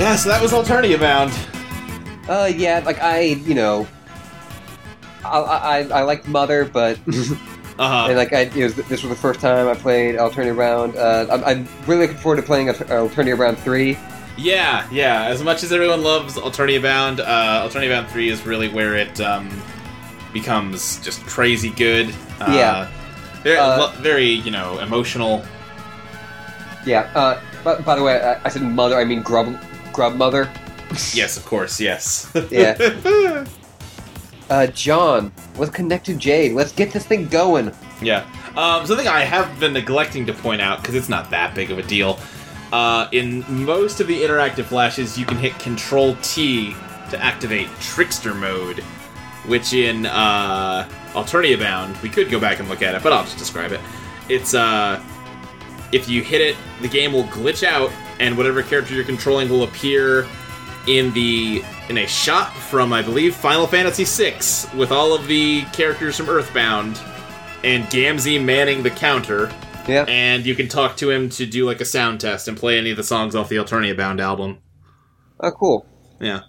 Yeah, so that was Alternia Bound. Uh, yeah, like I, you know, I I, I liked Mother, but Uh huh. and like I, this was the first time I played Alternia Bound. Uh, I'm, I'm really looking forward to playing Alter- Alternia Bound three. Yeah, yeah. As much as everyone loves Alternia Bound, uh, Alternia Bound 3 is really where it um, becomes just crazy good. Uh, Yeah. Very, Uh, very, you know, emotional. Yeah. Uh, but by the way, I, I said Mother. I mean Grub Grub Mother. Yes, of course, yes. Yeah. Uh, John, let's connect to Jade. Let's get this thing going. yeah. Um, something I have been neglecting to point out, because it's not that big of a deal. Uh, in most of the interactive flashes, you can hit Control T to activate Trickster mode, which in uh, Alternia Bound, we could go back and look at it, but I'll just describe it. It's uh, if you hit it, the game will glitch out, and whatever character you're controlling will appear in the in a shot from I believe Final Fantasy VI with all of the characters from Earthbound and Gamzee manning the counter, Yeah. and you can talk to him to do like a sound test and play any of the songs off the Alternia Bound album. Oh, cool. Yeah.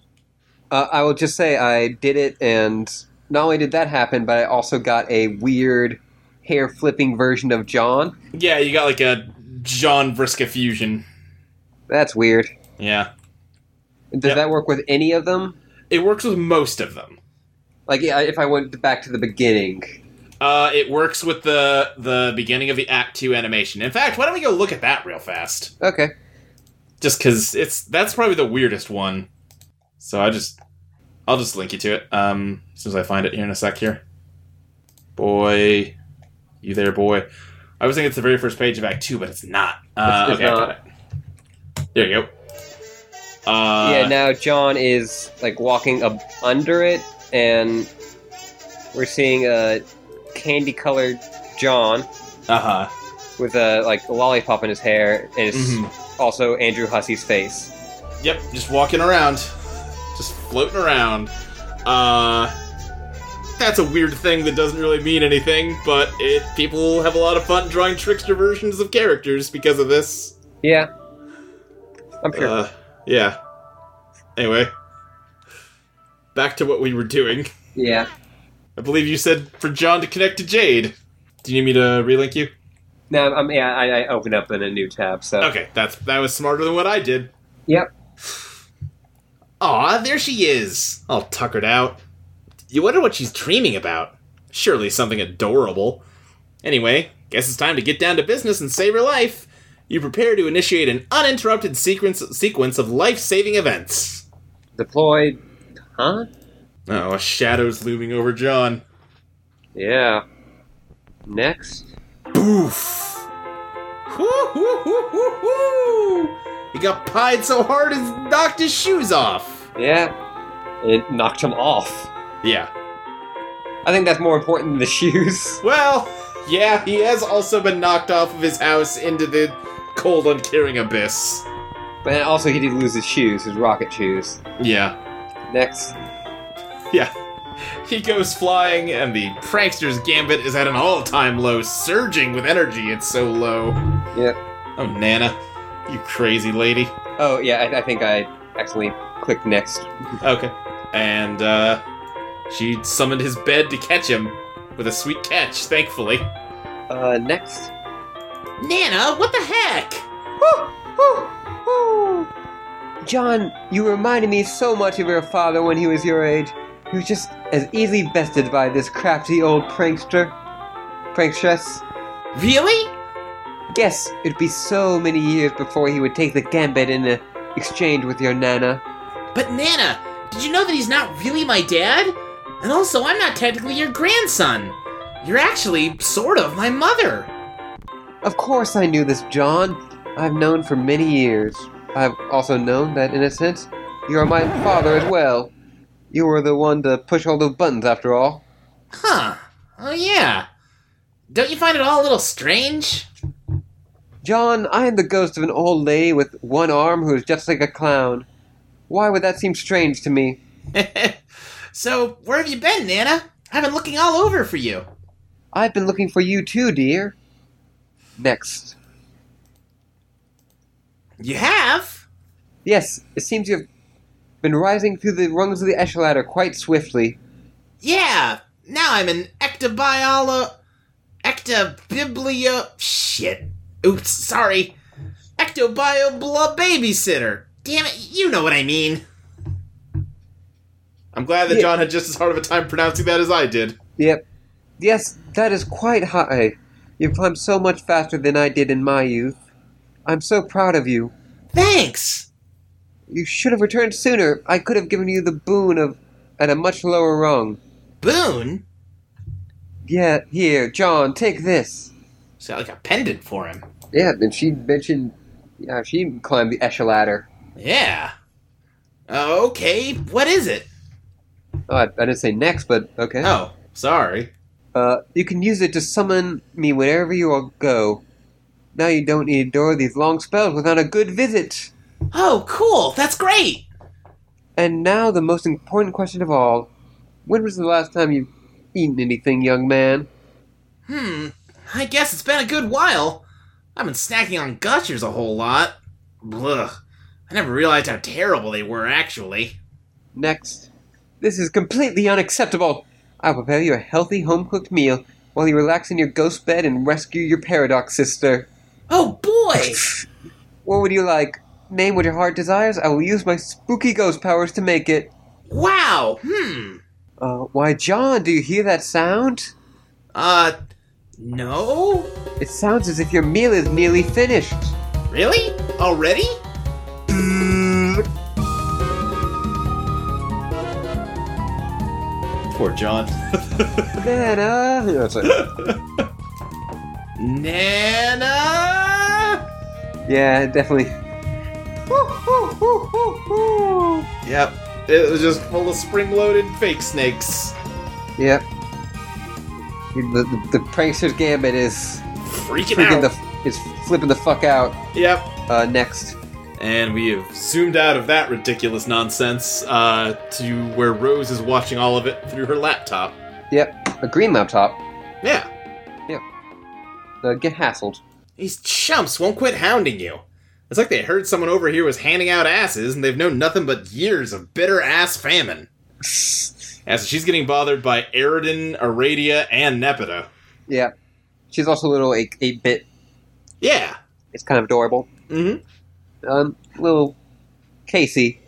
Uh, I will just say I did it, and not only did that happen, but I also got a weird hair flipping version of John. Yeah, you got like a John Vriska fusion. That's weird. Yeah. Does Yep. that work with any of them? It works with most of them. Like, yeah, if I went back to the beginning. Uh, it works with the the beginning of the Act Two animation. In fact, why don't we go look at that real fast? Okay. Just because it's that's probably the weirdest one. So I just I'll just link you to it. Um, as soon as I find it here in a sec. Here, boy, you there, boy? I was thinking it's the very first page of Act Two, but it's not. Uh, It's- it's okay, I got not. it. There you go. Uh, yeah, now John is, like, walking up under it, and we're seeing a candy colored John Uh huh. with a, like, a lollipop in his hair, and it's Mhm. also Andrew Hussie's face. Yep, just walking around, just floating around. Uh, that's a weird thing that doesn't really mean anything, but it people have a lot of fun drawing trickster versions of characters because of this. Yeah. I'm sure. Uh, yeah. Anyway, back to what we were doing. yeah. I believe you said for John to connect to Jade. Do you need me to relink you? No, I'm, yeah, I, I opened up in a new tab, so. Okay, that's that was smarter than what I did. Yep. Aw, there she is, all tuckered out. You wonder what she's dreaming about. Surely something adorable. Anyway, guess it's time to get down to business and save her life. You prepare to initiate an uninterrupted sequence sequence of life-saving events. Deployed. Huh? Oh, a shadow's looming over John. Yeah. Next. Boof! Whoo, hoo, hoo, hoo, hoo. He got pied so hard he knocked his shoes off. Yeah. It knocked him off. Yeah. I think that's more important than the shoes. Well, yeah, he has also been knocked off of his house into the cold, uncaring abyss. But also, he did lose his shoes, his rocket shoes. Yeah. Next. Yeah. He goes flying, and the prankster's gambit is at an all time low, surging with energy. It's so low. Yep. Oh, Nana. You crazy lady. Oh, yeah, I, I think I accidentally clicked next. Okay. And, uh, she summoned his bed to catch him with a sweet catch, thankfully. Uh, next. Nana, what the heck? John, you reminded me so much of your father when he was your age. He was just as easily bested by this crafty old prankster. Prankstress. Really? Yes, it'd be so many years before he would take the gambit in exchange with your Nana. But Nana, did you know that he's not really my dad? And also, I'm not technically your grandson. You're actually sort of my mother. Of course I knew this, John. I've known for many years. I've also known that, in a sense, you are my father as well. You were the one to push all those buttons, after all. Huh. Oh, yeah. Don't you find it all a little strange? John, I am the ghost of an old lady with one arm who is just like a clown. Why would that seem strange to me? so, where have you been, Nana? I've been looking all over for you. I've been looking for you too, dear. Next. You have? Yes, it seems you have been rising through the rungs of the echelon quite swiftly. Yeah, now I'm an ectobiolo... ectobiblia... shit. Oops, sorry. Ectobiobla babysitter. Damn it, you know what I mean. I'm glad that Yeah. John had just as hard of a time pronouncing that as I did. Yep. Yes, that is quite high. You've climbed so much faster than I did in my youth. I'm so proud of you. Thanks. You should have returned sooner. I could have given you the boon of at a much lower rung. Boon? Yeah, here, John, take this. Sound like a pendant for him. Yeah, and she mentioned yeah, she climbed the echelon. Yeah. Uh, okay, what is it? Oh, I, I didn't say next, but okay. Oh, sorry. Uh, you can use it to summon me wherever you all go. Now you don't need to endure these long spells without a good visit. Oh, cool, that's great. And now the most important question of all. When was the last time you've eaten anything, young man? Hmm, I guess it's been a good while. I've been snacking on gushers a whole lot. Blech. I never realized how terrible they were, actually. Next. This is completely unacceptable. I'll prepare you a healthy home cooked meal while you relax in your ghost bed and rescue your paradox sister. Oh boy! What would you like? Name what your heart desires. I will use my spooky ghost powers to make it. wow, hmm. Uh, why, John, do you hear that sound? Uh, no? It sounds as if your meal is nearly finished. Really? Already? Poor John. Nana! Nana? yeah, definitely. yep. It was just full of spring-loaded fake snakes. Yep. The, the, the prankster's gambit is Freaking, freaking out. the is flipping the fuck out. Yep. Uh, next. And we have zoomed out of that ridiculous nonsense uh, to where Rose is watching all of it through her laptop. Yep, a green laptop. Yeah. Uh, get hassled. These chumps won't quit hounding you. It's like they heard someone over here was handing out asses and they've known nothing but years of bitter ass famine. Yeah, so she's getting bothered by Eridan, Aradia, and Nepeta. Yeah. She's also a little 8 eight bit. Yeah. It's kind of adorable. Mm-hmm. Um, little Casey.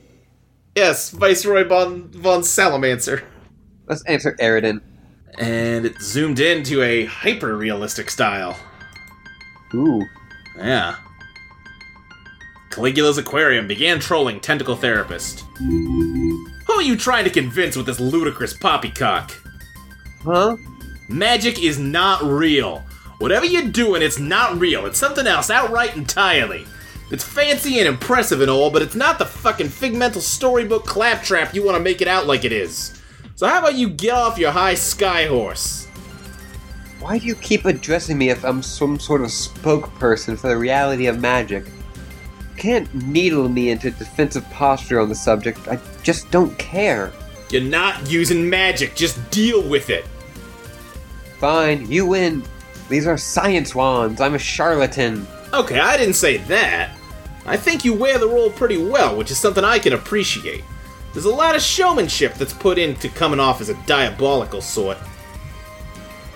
Yes, Viceroy von, von Salamancer. Let's answer Eridan. And it zoomed into a hyper realistic style. Ooh. Yeah. Caligula's aquarium began trolling Tentacle Therapist. Who are you trying to convince with this ludicrous poppycock? Huh? Magic is not real. Whatever you're doing, it's not real. It's something else outright entirely. It's fancy and impressive and all, but it's not the fucking figmental storybook claptrap you want to make it out like it is. So how about you get off your high sky horse? Why do you keep addressing me if I'm some sort of spokesperson for the reality of magic? You can't needle me into defensive posture on the subject. I just don't care. You're not using magic, just deal with it. Fine, you win. These are science wands. I'm a charlatan. Okay, I didn't say that. I think you wear the role pretty well, which is something I can appreciate. There's a lot of showmanship that's put into coming off as a diabolical sort.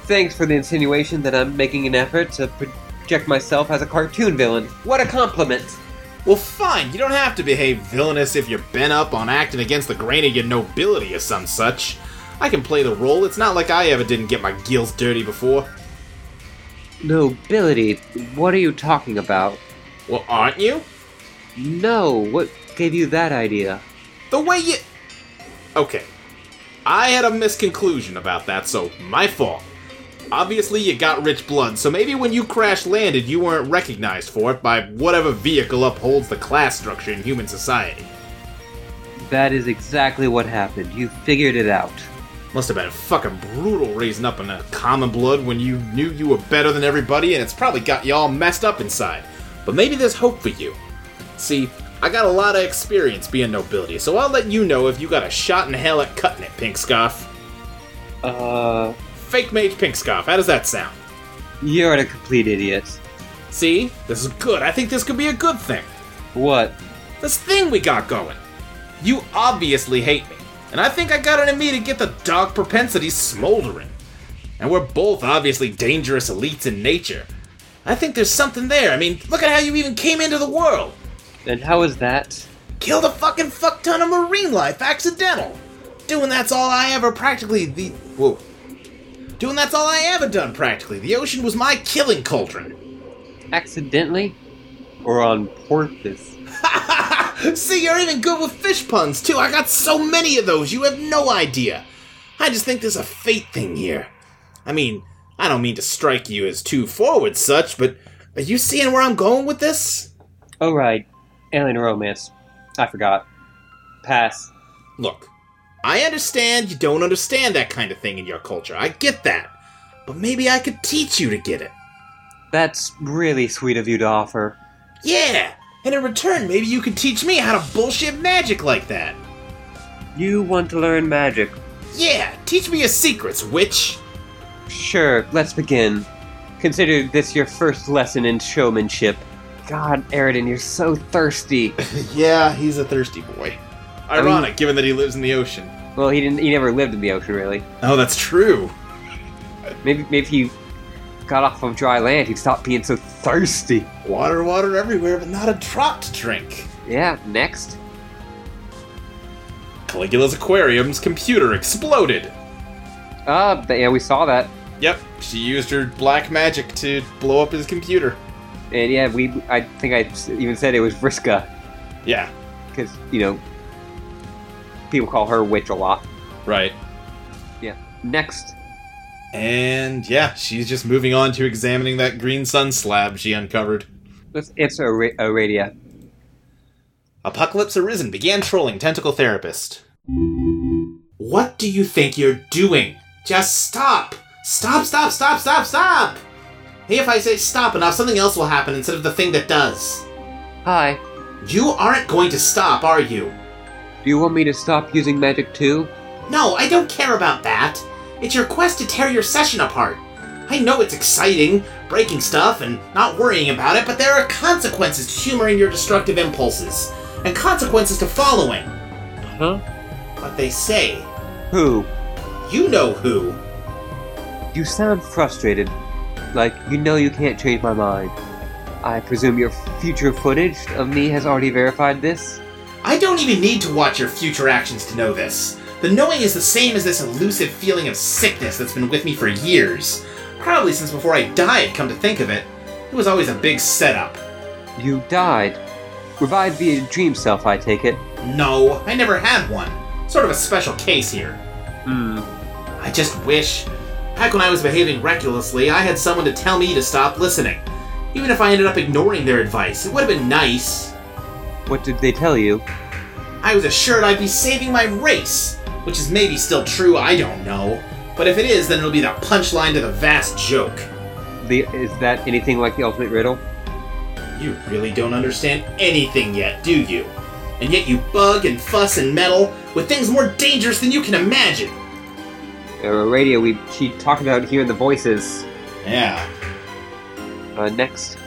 Thanks for the insinuation that I'm making an effort to project myself as a cartoon villain. What a compliment! Well, fine, you don't have to behave villainous if you're bent up on acting against the grain of your nobility or some such. I can play the role, it's not like I ever didn't get my gills dirty before. Nobility? What are you talking about? Well, aren't you? No, what gave you that idea? The way you. Okay. I had a misconclusion about that, so my fault. Obviously, you got rich blood, so maybe when you crash landed, you weren't recognized for it by whatever vehicle upholds the class structure in human society. That is exactly what happened. You figured it out. Must have been fucking brutal raising up in a common blood when you knew you were better than everybody, and it's probably got you all messed up inside. But maybe there's hope for you. See, I got a lot of experience being nobility, so I'll let you know if you got a shot in hell at cutting it, Pink Scarf. Uh, Fake mage Pink Scarf, how does that sound? you're a complete idiot. See? This is good. I think this could be a good thing. What? This thing we got going. You obviously hate me, and I think I got it in me to get the dog propensity smoldering. And we're both obviously dangerous elites in nature. I think there's something there. I mean, look at how you even came into the world. And how is that? Killed a fucking fuck ton of marine life accidental. Doing that's all I ever practically the whoa. Doing that's all I ever done practically. The ocean was my killing cauldron. Accidentally? Or on purpose? See, you're even good with fish puns, too. I got so many of those, you have no idea. I just think there's a fate thing here. I mean, I don't mean to strike you as too forward such, but are you seeing where I'm going with this? Oh, right. Alien romance. I forgot. Pass. Look, I understand you don't understand that kind of thing in your culture. I get that. But maybe I could teach you to get it. That's really sweet of you to offer. Yeah! And in return, maybe you could teach me how to bullshit magic like that. You want to learn magic? Yeah, teach me your secrets, witch. Sure, let's begin. Consider this your first lesson in showmanship. God, Eridan, you're so thirsty. yeah, he's a thirsty boy. Ironic, given that he lives in the ocean. Well, he didn't. He never lived in the ocean, really. Oh, that's true. Maybe, maybe he got off of dry land, he'd stop being so thirsty. Water, water everywhere, but not a drop to drink. Yeah. Next. Caligula's aquarium's computer exploded. Ah, uh, yeah, we saw that. Yep, she used her black magic to blow up his computer. And yeah, we. I think I even said it was Vriska. Yeah. Because you know, people call her witch a lot. Right. Yeah. Next. And yeah, she's just moving on to examining that green sun slab she uncovered. It's, it's a, ra- a. Apocalypse Arisen began trolling Tentacle Therapist. What do you think you're doing? Just stop! Stop, stop, stop, stop, stop! Hey, if I say stop enough, something else will happen instead of the thing that does. Hi. You aren't going to stop, are you? Do you want me to stop using magic too? No, I don't care about that. It's your quest to tear your session apart. I know it's exciting, breaking stuff and not worrying about it, but there are consequences to humoring your destructive impulses, and consequences to following. Huh? What they say. Who? You know who. You sound frustrated. Like you know you can't change my mind. I presume your future footage of me has already verified this? I don't even need to watch your future actions to know this. The knowing is the same as this elusive feeling of sickness that's been with me for years. Probably since before I died, come to think of it. It was always a big setup. You died. Revived via dream self, I take it. No, I never had one. Sort of a special case here. Hmm. I just wish. Back when I was behaving recklessly, I had someone to tell me to stop listening. Even if I ended up ignoring their advice, it would have been nice. What did they tell you? I was assured I'd be saving my race, which is maybe still true, I don't know. But if it is, then it'll be the punchline to the vast joke. The, is that anything like the ultimate riddle? You really don't understand anything yet, do you? And yet you bug and fuss and meddle with things more dangerous than you can imagine. Uh, Aradia, we she talked about hearing the voices. Yeah. Uh, next.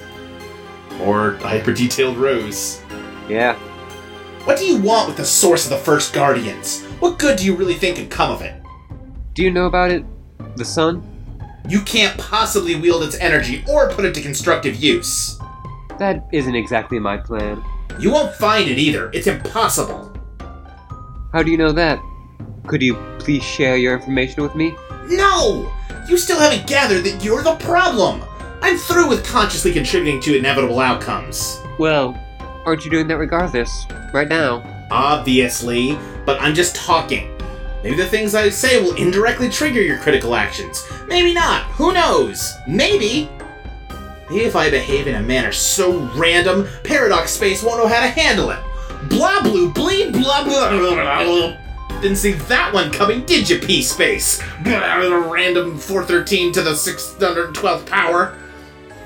Or hyper detailed Rose. Yeah. What do you want with the source of the first Guardians? What good do you really think could come of it? Do you know about it? The sun? You can't possibly wield its energy or put it to constructive use. That isn't exactly my plan. You won't find it either. It's impossible. How do you know that? Could you please share your information with me? No! You still haven't gathered that you're the problem! I'm through with consciously contributing to inevitable outcomes. Well, aren't you doing that regardless? Right now. Obviously, but I'm just talking. Maybe the things I say will indirectly trigger your critical actions. Maybe not. Who knows? Maybe. Maybe if I behave in a manner so random, Paradox Space won't know how to handle it. Blah blue bleed blah blah blah blah. Didn't see that one coming, did you, P Space? Random 413 to the 612th power.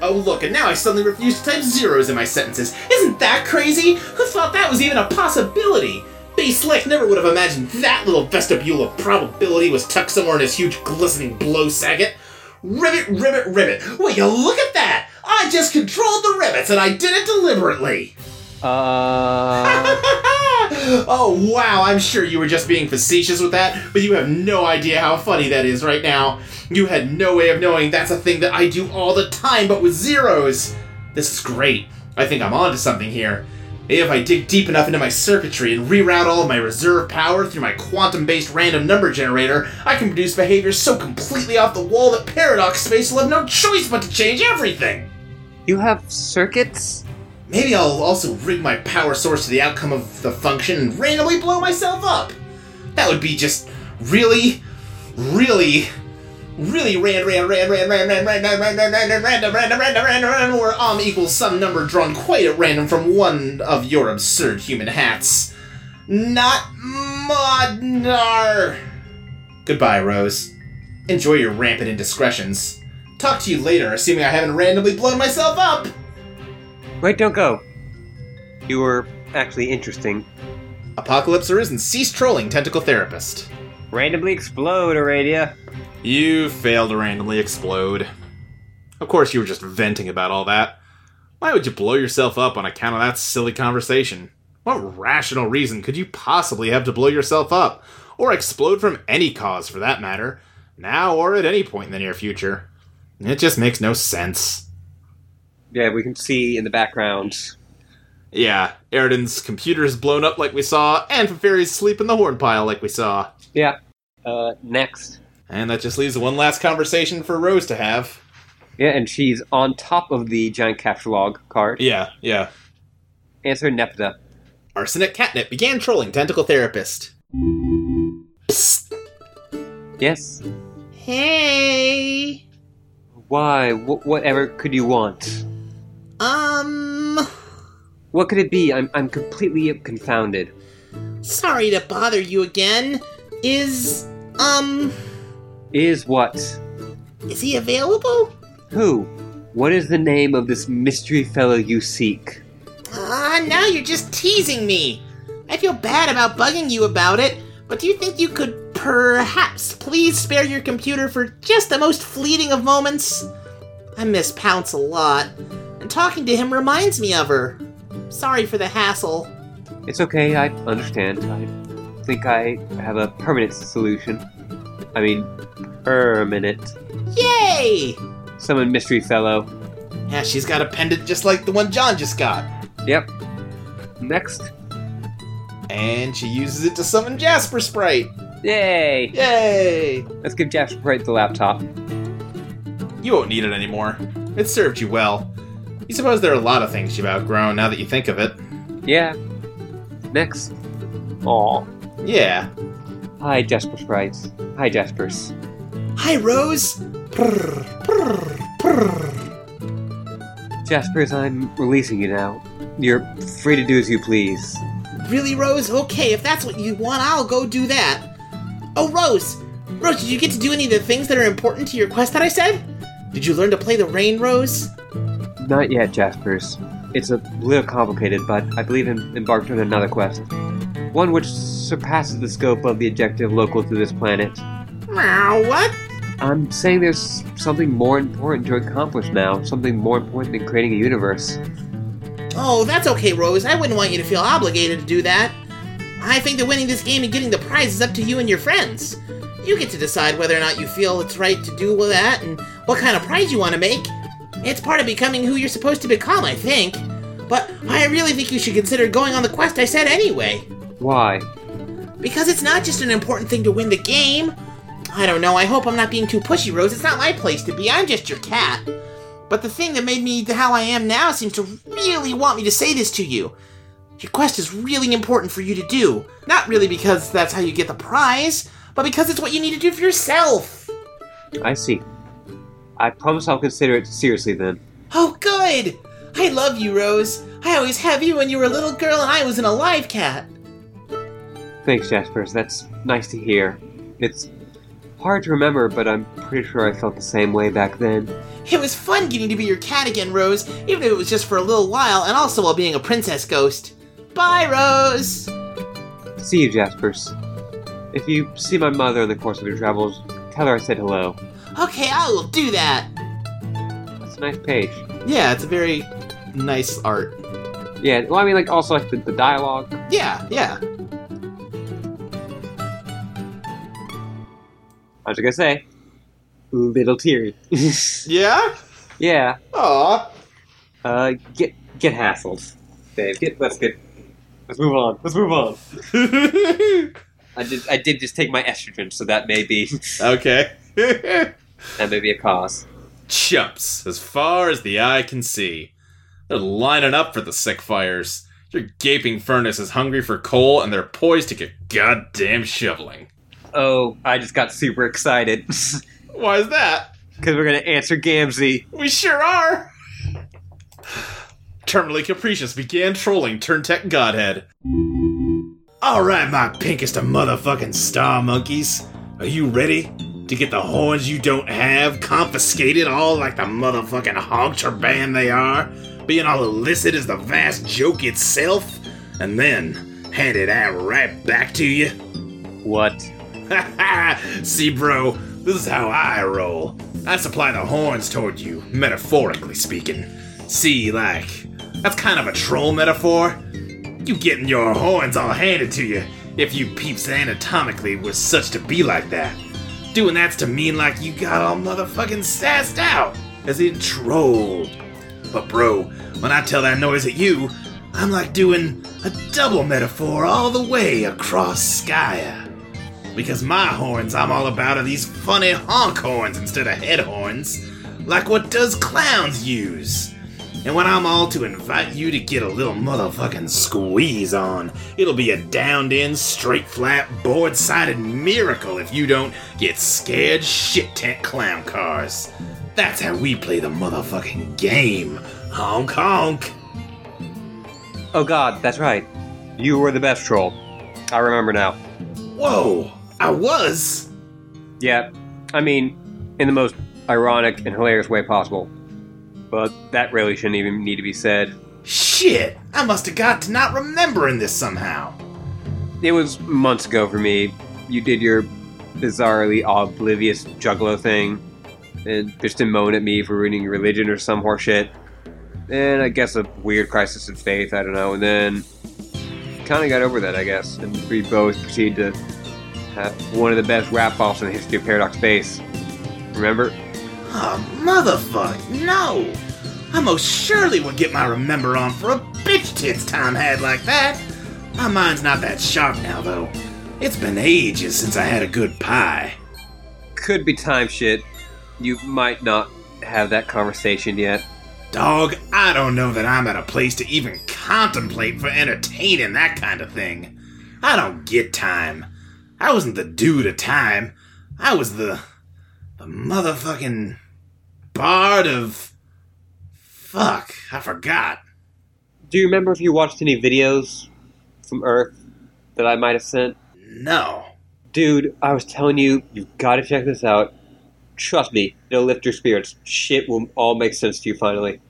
Oh, look, and now I suddenly refuse to type zeros in my sentences. Isn't that crazy? Who thought that was even a possibility? Slick never would have imagined that little vestibule of probability was tucked somewhere in his huge glistening blow saget. Rivet, rivet, rivet. Will you look at that? I just controlled the rivets and I did it deliberately. Uh. oh wow, I'm sure you were just being facetious with that, but you have no idea how funny that is right now. You had no way of knowing that's a thing that I do all the time, but with zeros. This is great. I think I'm onto something here. If I dig deep enough into my circuitry and reroute all of my reserve power through my quantum based random number generator, I can produce behavior so completely off the wall that Paradox Space will have no choice but to change everything! You have circuits? Maybe I'll also rig my power source to the outcome of the function and randomly blow myself up! That would be just really, really, really ran, ran, ran, ran, ran, ran, ran, ran, ran, ran, ran, random, random, random, random, random, where um equals some number drawn quite at random from one of your absurd human hats. Not Modnar. Goodbye, Rose. Enjoy your rampant indiscretions. Talk to you later, assuming I haven't randomly blown myself up. Wait, don't go. You were actually interesting. Apocalypse Arisen, cease trolling, tentacle therapist. Randomly explode, Aradia. You failed to randomly explode. Of course, you were just venting about all that. Why would you blow yourself up on account of that silly conversation? What rational reason could you possibly have to blow yourself up? Or explode from any cause, for that matter, now or at any point in the near future? It just makes no sense. Yeah, we can see in the background. Yeah, Eridan's computer is blown up like we saw, and Feferi's sleep in the horn pile like we saw. Yeah. Uh, next. And that just leaves one last conversation for Rose to have. Yeah, and she's on top of the giant capture log card. Yeah, yeah. Answer Nepeta. Arsenic Catnip began trolling Tentacle Therapist. Psst. Yes. Hey. Why? Wh- whatever could you want? Um. What could it be? I'm, I'm completely confounded. Sorry to bother you again. Is. Um. Is what? Is he available? Who? What is the name of this mystery fellow you seek? Ah, now you're just teasing me. I feel bad about bugging you about it, but do you think you could perhaps please spare your computer for just the most fleeting of moments? I miss Pounce a lot, and talking to him reminds me of her. Sorry for the hassle. It's okay, I understand. I think I have a permanent solution. I mean, permanent. Yay! Summon mystery fellow. Yeah, she's got a pendant just like the one John just got. Yep. Next. And she uses it to summon Jasper Sprite. Yay! Yay! Let's give Jasper Sprite the laptop. You won't need it anymore. It served you well. You suppose there are a lot of things you've outgrown now that you think of it. Yeah. Next. Aw. Yeah. Hi, Jasper Sprites. Hi, Jaspers. Hi, Rose. Jaspers, I'm releasing you now. You're free to do as you please. Really, Rose? Okay, if that's what you want, I'll go do that. Oh, Rose! Rose, did you get to do any of the things that are important to your quest that I said? Did you learn to play the rain, Rose? Not yet, Jaspers. It's a little complicated, but I believe I'm embarked on another quest. One which surpasses the scope of the objective local to this planet. Meow, what? I'm saying there's something more important to accomplish now, something more important than creating a universe. Oh, that's okay, Rose. I wouldn't want you to feel obligated to do that. I think that winning this game and getting the prize is up to you and your friends. You get to decide whether or not you feel it's right to do that and what kind of prize you want to make. It's part of becoming who you're supposed to become, I think. But I really think you should consider going on the quest I said anyway. Why? Because it's not just an important thing to win the game. I don't know, I hope I'm not being too pushy, Rose. It's not my place to be, I'm just your cat. But the thing that made me how I am now seems to really want me to say this to you. Your quest is really important for you to do. Not really because that's how you get the prize, but because it's what you need to do for yourself. I see. I promise I'll consider it seriously then. Oh, good! I love you, Rose. I always have you when you were a little girl and I was an alive cat. Thanks, Jaspers. That's nice to hear. It's hard to remember, but I'm pretty sure I felt the same way back then. It was fun getting to be your cat again, Rose, even if it was just for a little while, and also while being a princess ghost. Bye, Rose! See you, Jaspers. If you see my mother in the course of your travels, tell her I said hello. Okay, I will do that. That's a nice page. Yeah, it's a very nice art. Yeah, well, I mean, like, also, like, the, the dialogue. Yeah, yeah. I was gonna say, little teary. Yeah? yeah, Aw. uh, get, get hassled. Dave, get, let's get, let's move on. Let's move on. I did, I did just take my estrogen, so that may be, Okay. that may be a cause. Chumps, as far as the eye can see. They're lining up for the sick fires. Your gaping furnace is hungry for coal, and they're poised to get goddamn shoveling. Oh, I just got super excited. Why is that? Because we're gonna answer Gamzee. We sure are! Terminally Capricious began trolling Turntech Godhead. Alright, my pinkest of motherfucking star monkeys. Are you ready to get the horns you don't have confiscated all like the motherfucking honker band they are? Being all illicit as the vast joke itself? And then handed out right back to you? What? See, bro, this is how I roll. I supply the horns toward you, metaphorically speaking. See, like, that's kind of a troll metaphor. You getting your horns all handed to you, if you peeps anatomically was such to be like that. Doing that's to mean like you got all motherfucking sassed out, as in trolled. But bro, when I tell that noise at you, I'm like doing a double metaphor all the way across Skaia. Because my horns I'm all about are these funny honk horns instead of head horns, like what does clowns use. And when I'm all to invite you to get a little motherfucking squeeze on, it'll be a downed in, straight flat, board sided miracle if you don't get scared shit tent clown cars. That's how we play the motherfucking game. Honk honk. Oh god, that's right. You were the best troll. I remember now. Whoa, I was? Yeah, I mean, in the most ironic and hilarious way possible. But that really shouldn't even need to be said. Shit, I must have got to not remembering this somehow. It was months ago for me. You did your bizarrely oblivious juggalo thing, and just to moan at me for ruining your religion or some horseshit. And I guess a weird crisis in faith, I don't know. And then kind of got over that, I guess. And we both proceeded to have one of the best rap offs in the history of Paradox Space. Remember? Oh, motherfuck, no! I most surely would get my remember on for a bitch tits time had like that. My mind's not that sharp now, though. It's been ages since I had a good pie. Could be time shit. You might not have that conversation yet. Dog, I don't know that I'm at a place to even contemplate for entertaining that kind of thing. I don't get time. I wasn't the dude of time. I was the. the motherfucking. Bard of. Fuck, I forgot. Do you remember if you watched any videos from Earth that I might have sent? No. Dude, I was telling you, you've got to check this out. Trust me, it'll lift your spirits. Shit will all make sense to you finally.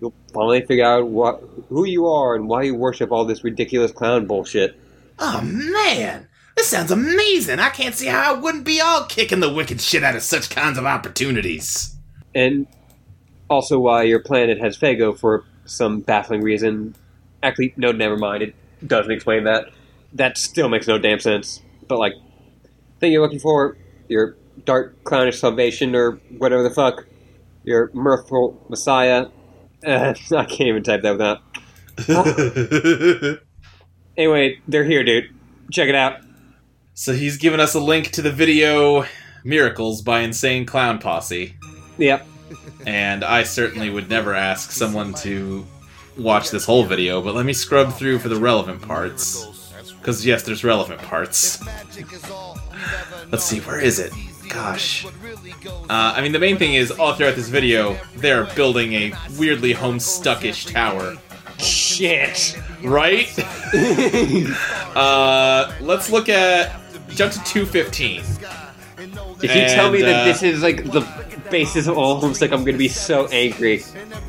You'll finally figure out what, who you are and why you worship all this ridiculous clown bullshit. Oh man, this sounds amazing. I can't see how I wouldn't be all kicking the wicked shit out of such kinds of opportunities. And also why your planet has Faygo for some baffling reason. Actually, no, never mind. It doesn't explain that. That still makes no damn sense. But, like, thing you're looking for, your dark clownish salvation or whatever the fuck, your mirthful messiah. Uh, I can't even type that without. Anyway, they're here, dude. Check it out. So he's given us a link to the video Miracles by Insane Clown Posse. Yep. And I certainly would never ask someone to watch this whole video, but let me scrub through for the relevant parts. Because, yes, there's relevant parts. Let's see, where is it? Gosh. Uh, I mean, the main thing is, all throughout this video, they're building a weirdly homestuckish tower. Shit. Right? uh, let's look at jump to 215. If you tell me And, that uh, this is like the basis of all Homestuck, I'm gonna be so angry.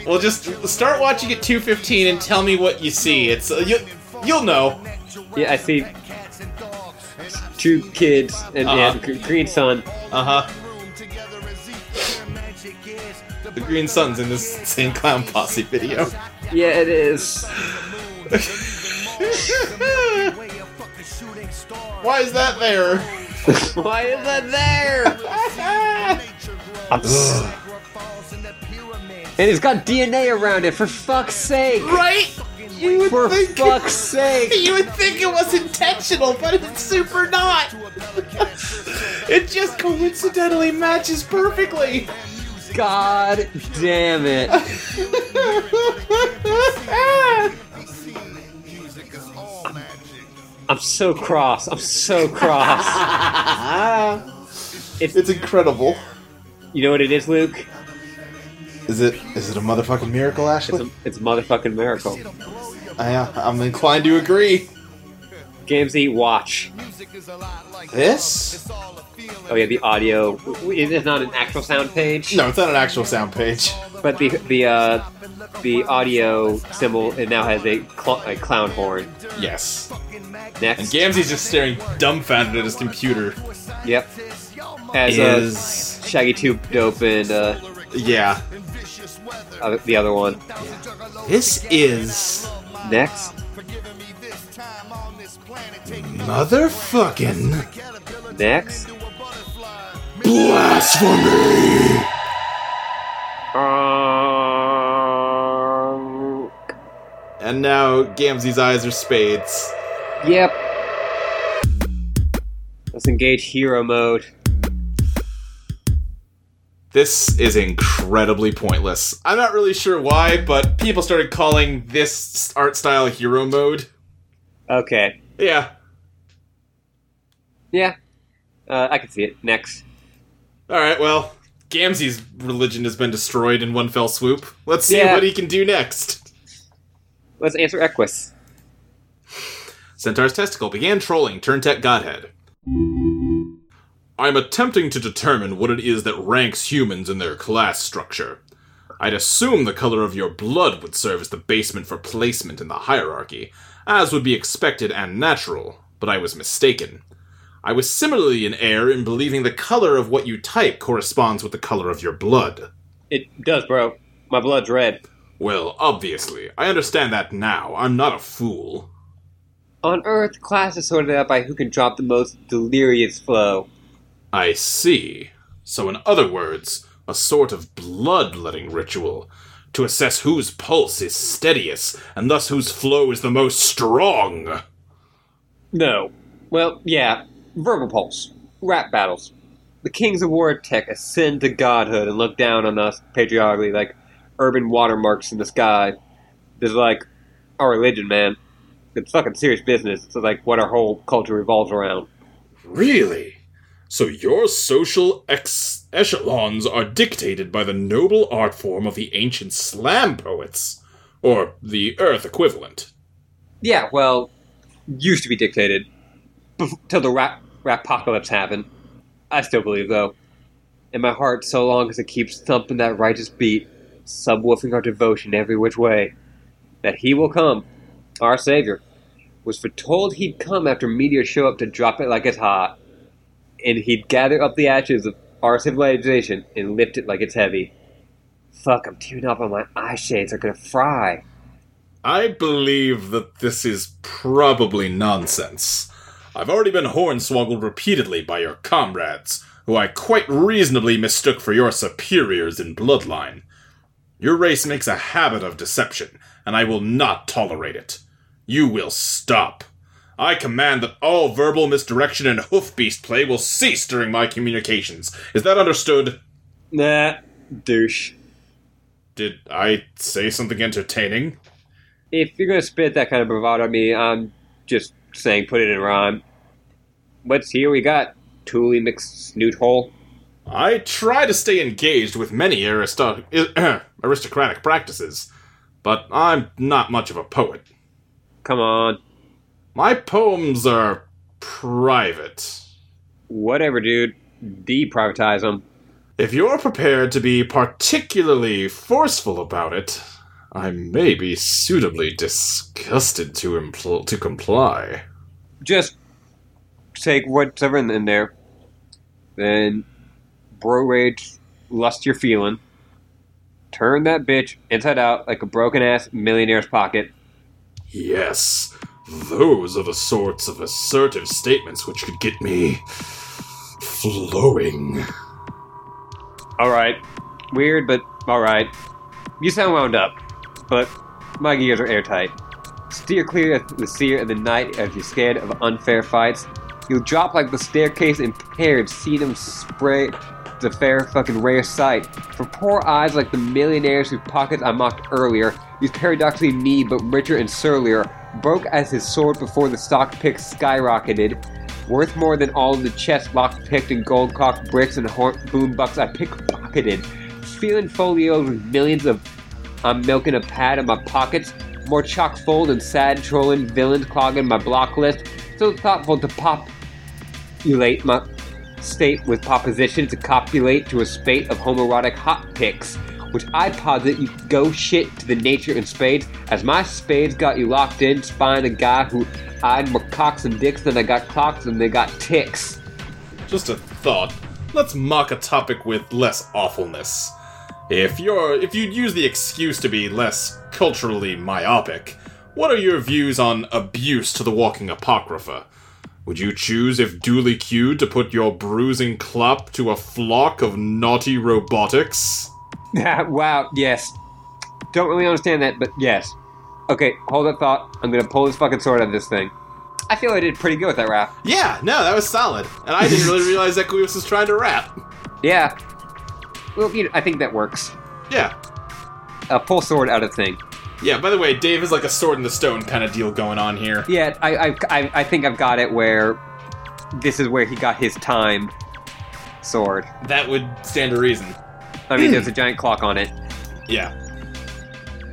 Well, just start watching at 215 and tell me what you see. It's uh, you, you'll know. Yeah, I see two kids and yeah, Uh-huh. Gr- Green Sun. Uh huh. The Green Sun's in this same clown posse video. Yeah, it is. Why is that there? Why is that there? I'm and it's got DNA around it. For fuck's sake! right? You would For think fuck's sake! you would think it was intentional, but it's super not. it just coincidentally matches perfectly. God damn it! I'm so cross. I'm so cross. It's it's incredible. You know what it is, Luke? Is it is it a motherfucking miracle, It's Ashley? a, it's a motherfucking miracle. I, I'm inclined to agree. Gamzee, watch. This? Oh yeah, the audio. It is not an actual sound page, No, it's not an actual sound page. but the the uh, the audio symbol it now has a, cl- a clown horn. Yes. Next. And Gamzee's just staring dumbfounded at his computer. yep, as uh, Is Shaggy 2 Dope and uh, yeah. uh, the other one. This is Next, motherfucking next. blasphemy. Um, And now Gamzee's eyes are spades. yep. Let's engage hero mode. This is incredibly pointless. I'm not really sure why, but people started calling this art style hero mode. Okay. Yeah. Yeah. Uh, I can see it. Next. Alright, well, Gamzee's religion has been destroyed in one fell swoop. Let's see Yeah. what he can do next. Let's answer Equius. Centaur's testicle began trolling Turntech Godhead. I'm attempting to determine what it is that ranks humans in their class structure. I'd assume the color of your blood would serve as the basement for placement in the hierarchy, as would be expected and natural, but I was mistaken. I was similarly in error in believing the color of what you type corresponds with the color of your blood. It does, bro. My blood's red. Well, obviously, I understand that now. I'm not a fool. On Earth, class is sorted out by who can drop the most delirious flow. I see. So, in other words, a sort of blood-letting ritual to assess whose pulse is steadiest and thus whose flow is the most strong. No. Well, yeah. Verbal pulse. Rap battles. The kings of war tech ascend to godhood and look down on us patriarchally like urban watermarks in the sky. There's like our religion, man. It's fucking serious business. It's like what our whole culture revolves around. Really? So your social ex- echelons are dictated by the noble art form of the ancient slam poets, or the Earth equivalent. Yeah, well, used to be dictated. Till the rap apocalypse happened. I still believe, though. In my heart, so long as it keeps thumping that righteous beat, subwoofing our devotion every which way, that he will come, our Savior, was foretold he'd come after meteors show up to drop it like it's hot, and he'd gather up the ashes of our civilization and lift it like it's heavy. Fuck, I'm tearing up on my eye shades are gonna fry. I believe that this is probably nonsense. I've already been hornswoggled repeatedly by your comrades, who I quite reasonably mistook for your superiors in bloodline. Your race makes a habit of deception, and I will not tolerate it. You will stop. I command that all verbal misdirection and hoofbeast play will cease during my communications. Is that understood? Nah, douche. Did I say something entertaining? If you're gonna spit that kind of bravado at me, I'm just saying put it in rhyme. What's here we got? Thule mixed snoot hole. I try to stay engaged with many aristo- aristocratic practices, but I'm not much of a poet. come on. My poems are private. Whatever, dude. Deprivatize them. If you're prepared to be particularly forceful about it, I may be suitably disgusted to impl- to comply. Just take whatever in, in there. Then, bro rage, lust you're feeling. Turn that bitch inside out like a broken ass millionaire's pocket. Yes, those are the sorts of assertive statements which could get me flowing. Alright. Weird, but alright. You sound wound up, but my gears are airtight. Steer clear of the seer of the night if you're scared of unfair fights. You'll drop like the staircase impaired, see them spray the fair fucking rare sight. For poor eyes like the millionaires whose pockets I mocked earlier, these paradoxically me but richer and surlier, broke as his sword before the stock pick skyrocketed, worth more than all the chests lock picked and gold cock bricks and horn boom bucks I pickpocketed. Feeling folios with millions of I'm milking a pad in my pockets, more chock full than sad trolling villains clogging my block list. So thoughtful to pop populate my state with proposition to copulate to a spate of homoerotic hot picks, which I posit you go shit to the nature in spades, as my spades got you locked in, spying a guy who eyed more cocks and dicks than I got clocks and they got ticks. Just a thought. Let's mock a topic with less awfulness. If you're if you'd use the excuse to be less culturally myopic, what are your views on abuse to the walking apocrypha? Would you choose, if duly cued, to put your bruising clop to a flock of naughty robotics? wow, yes. Don't really understand that, but yes. Okay, hold that thought. I'm gonna pull this fucking sword out of this thing. I feel I did pretty good with that rap. Yeah, no, that was solid. And I didn't really realize Equius was trying to rap. Yeah. Well, you know, I think that works. Yeah. A pull sword out of thing. Yeah, by the way, Dave is like a sword in the stone kind of deal going on here. Yeah, I, I, I, I think I've got it where this is where he got his time sword. That would stand to reason. I mean, there's a giant clock on it. Yeah.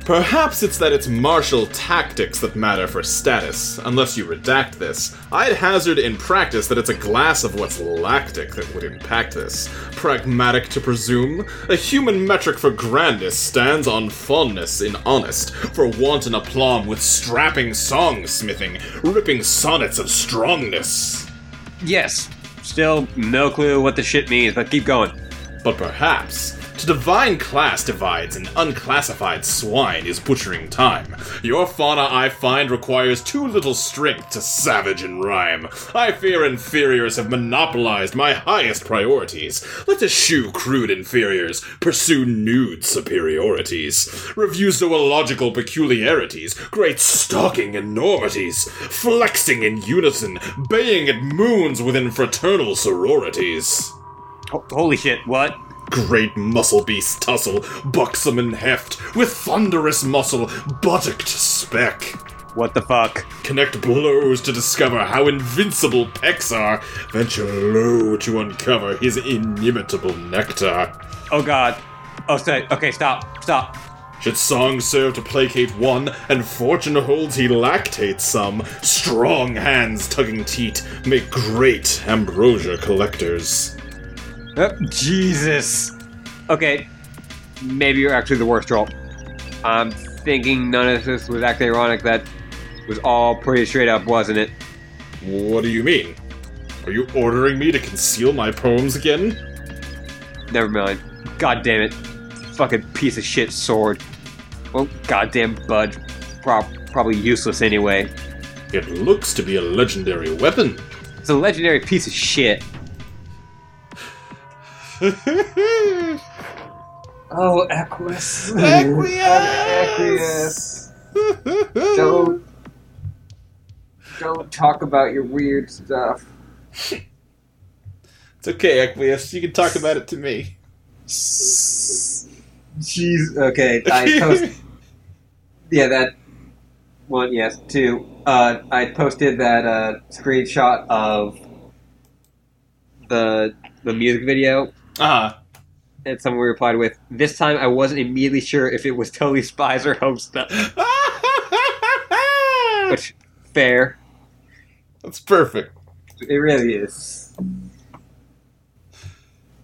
Perhaps it's that it's martial tactics that matter for status, unless you redact this. I'd hazard in practice that it's a glass of what's lactic that would impact this. Pragmatic to presume, a human metric for grandness stands on fondness in honest, for wanton aplomb with strapping song smithing, ripping sonnets of strongness. Yes. Still no clue what the shit means, but keep going. But perhaps, to divine class divides and unclassified swine is butchering time. Your fauna, I find, requires too little strength to savage and rhyme. I fear inferiors have monopolized my highest priorities. Let us eschew crude inferiors, pursue nude superiorities. Review zoological peculiarities, great stalking enormities, flexing in unison, baying at moons within fraternal sororities. Holy shit, what? Great muscle beast tussle, buxom in heft, with thunderous muscle, buttocked speck. What the fuck? Connect blows to discover how invincible pecs are, venture low to uncover his inimitable nectar. Oh god. Oh, say, okay, stop, stop. Should song serve to placate one, and fortune holds he lactates some, strong hands tugging teat make great ambrosia collectors. Oh, Jesus. Okay, maybe you're actually the worst troll. I'm thinking none of this was actually ironic. That was all pretty straight up, wasn't it? What do you mean? Are you ordering me to conceal my poems again? Never mind. God damn it. Fucking piece of shit sword. Well, goddamn bud. Pro- probably useless anyway. It looks to be a legendary weapon. It's a legendary piece of shit. Oh, Equus. Equius! Don't. Don't talk about your weird stuff. It's okay, Equius. You can talk about it to me. Jeez. Okay, I post. yeah, that one. Yes, two. Uh, I posted that uh, screenshot of the the music video, Ah, and someone replied with, "This time I wasn't immediately sure if it was Totally Spies or Homestuck." Which, fair. That's perfect. It really is.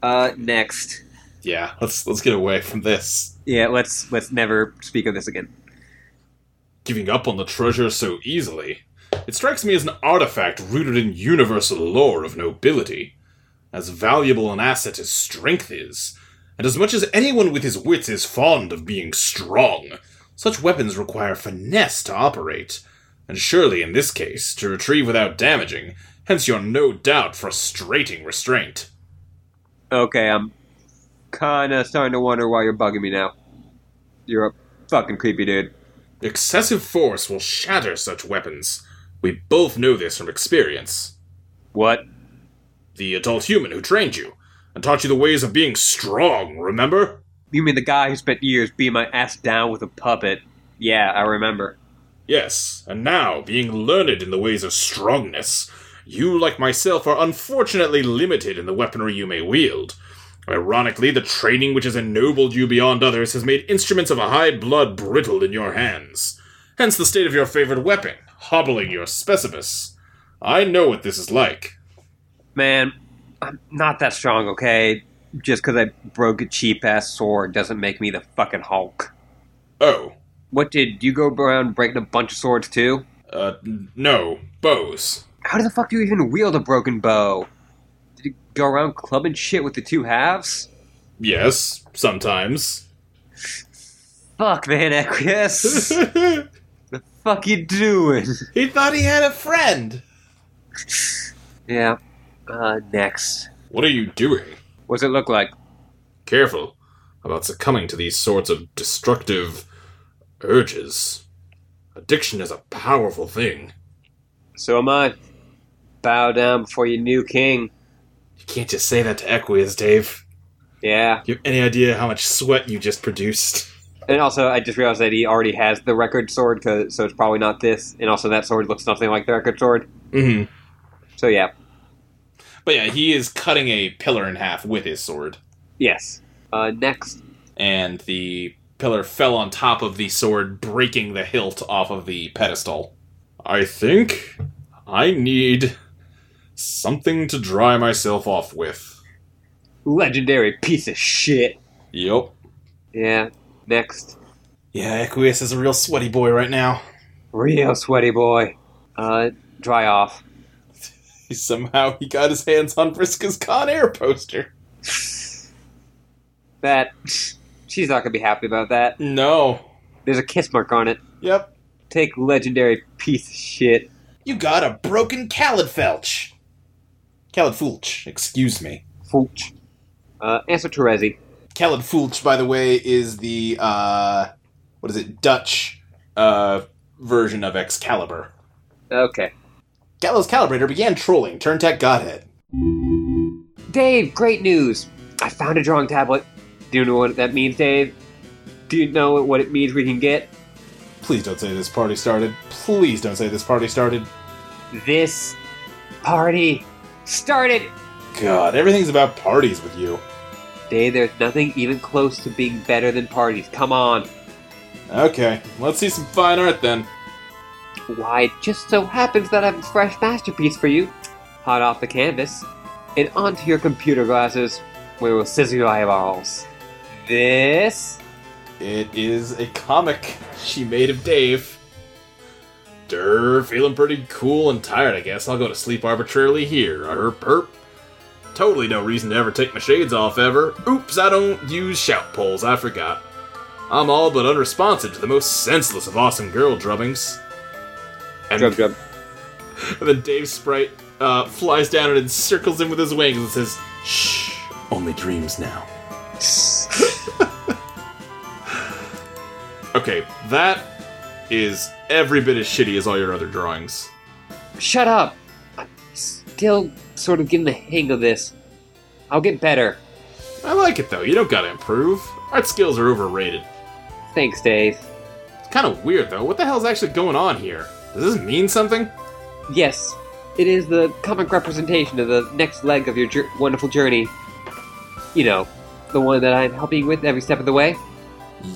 Uh, next. Yeah, let's let's get away from this. Yeah, let's let's never speak of this again. Giving up on the treasure so easily. It strikes me as an artifact rooted in universal lore of nobility. As valuable an asset as strength is, and as much as anyone with his wits is fond of being strong, such weapons require finesse to operate, and surely in this case, to retrieve without damaging, hence your no doubt frustrating restraint. Okay, I'm kinda starting to wonder why you're bugging me now. You're a fucking creepy dude. Excessive force will shatter such weapons. We both know this from experience. What? The adult human who trained you, and taught you the ways of being strong, remember? You mean the guy who spent years beating my ass down with a puppet? Yeah, I remember. Yes, and now, being learned in the ways of strongness, you, like myself, are unfortunately limited in the weaponry you may wield. Ironically, the training which has ennobled you beyond others has made instruments of a high blood brittle in your hands. Hence the state of your favorite weapon, hobbling your specibus. I know what this is like. Man, I'm not that strong, okay? Just because I broke a cheap ass sword doesn't make me the fucking Hulk. Oh, What did you go around breaking a bunch of swords too? uh, no, bows. How the fuck do you even wield a broken bow? Did you go around clubbing shit with the two halves? Yes, sometimes. Fuck, man, Equius. the fuck you doing? he thought he had a friend. Yeah. Uh, next. What are you doing? What's it look like? Careful about succumbing to these sorts of destructive urges. Addiction is a powerful thing. So am I. Bow down before your new king. You can't just say that to Equius, Dave. Yeah. You have any idea how much sweat you just produced? And also, I just realized that he already has the record sword, 'cause- so it's probably not this. And also, that sword looks nothing like the record sword. Mm-hmm. So yeah. But yeah, he is cutting a pillar in half with his sword. Yes. Uh, next. And the pillar fell on top of the sword, breaking the hilt off of the pedestal. I think I need something to dry myself off with. Legendary piece of shit. Yup. Yeah. Next. Yeah, Equius is a real sweaty boy right now. Real sweaty boy. Uh, dry off. Somehow he got his hands on Vriska's Con Air poster. That. She's not gonna be happy about that. No. There's a kiss mark on it. Yep. Take legendary piece of shit. You got a broken Khaled Felch. Caledfwlch, excuse me. Fulch. Uh, answer Terezi. Caledfwlch, by the way, is the uh, what is it, Dutch uh, version of Excalibur. Okay. Gallows Calibrator began trolling Turntech Godhead. Dave, great news! I found a drawing tablet. Do you know what that means, Dave? Do you know what it means we can get? Please don't say this party started. Please don't say this party started. This party started! God, everything's about parties with you. Dave, there's nothing even close to being better than parties. Come on. Okay, let's see some fine art then. Why, it just so happens that I have a fresh masterpiece for you. Hot off the canvas. And onto your computer glasses, where we'll sizzle your eyeballs. This It is a comic she made of Dave. Durr, feeling pretty cool and tired, I guess. I'll go to sleep arbitrarily here. Herp. Totally no reason to ever take my shades off ever. Oops, I don't use shout poles, I forgot. I'm all but unresponsive to the most senseless of awesome girl drubbings. And, Drub Drub. and then Dave's sprite uh, flies down and circles him with his wings and says, Shh, only dreams now. Okay, that is every bit as shitty as all your other drawings. Shut up! I'm still sort of getting the hang of this. I'll get better. I like it though, you don't gotta improve. Art skills are overrated. Thanks, Dave. It's kind of weird though. What the hell's actually going on here? Does this mean something? Yes, it is the comic representation of the next leg of your jour- wonderful journey. You know, the one that I'm helping you with every step of the way.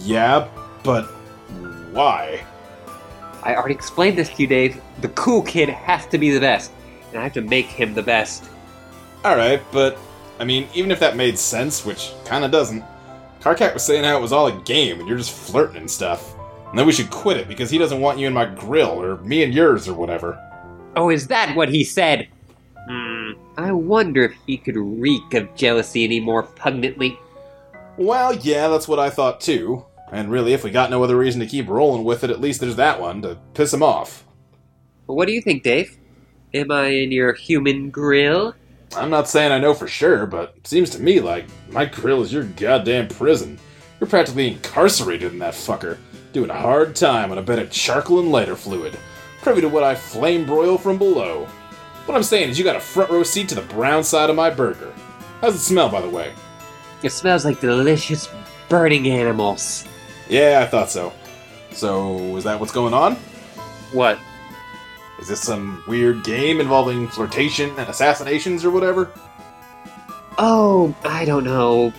Yeah, but why? I already explained this to you, Dave. The cool kid has to be the best, and I have to make him the best. Alright, but, I mean, even if that made sense, which kinda doesn't, Karkat was saying how it was all a game and you're just flirting and stuff. And then we should quit it because he doesn't want you in my grill, or me and yours, or whatever. Oh, is that what he said? Hmm. I wonder if he could reek of jealousy any more pungently. Well, yeah, that's what I thought too. And really, if we got no other reason to keep rolling with it, at least there's that one, to piss him off. But what do you think, Dave? Am I in your human grill? I'm not saying I know for sure, but it seems to me like my grill is your goddamn prison. You're practically incarcerated in that fucker, doing a hard time on a bed of charcoal and lighter fluid, privy to what I flame broil from below. What I'm saying is you got a front row seat to the brown side of my burger. How's it smell, by the way? It smells like delicious burning animals. Yeah, I thought so. So, is that what's going on? What? Is this some weird game involving flirtation and assassinations or whatever? Oh, I don't know.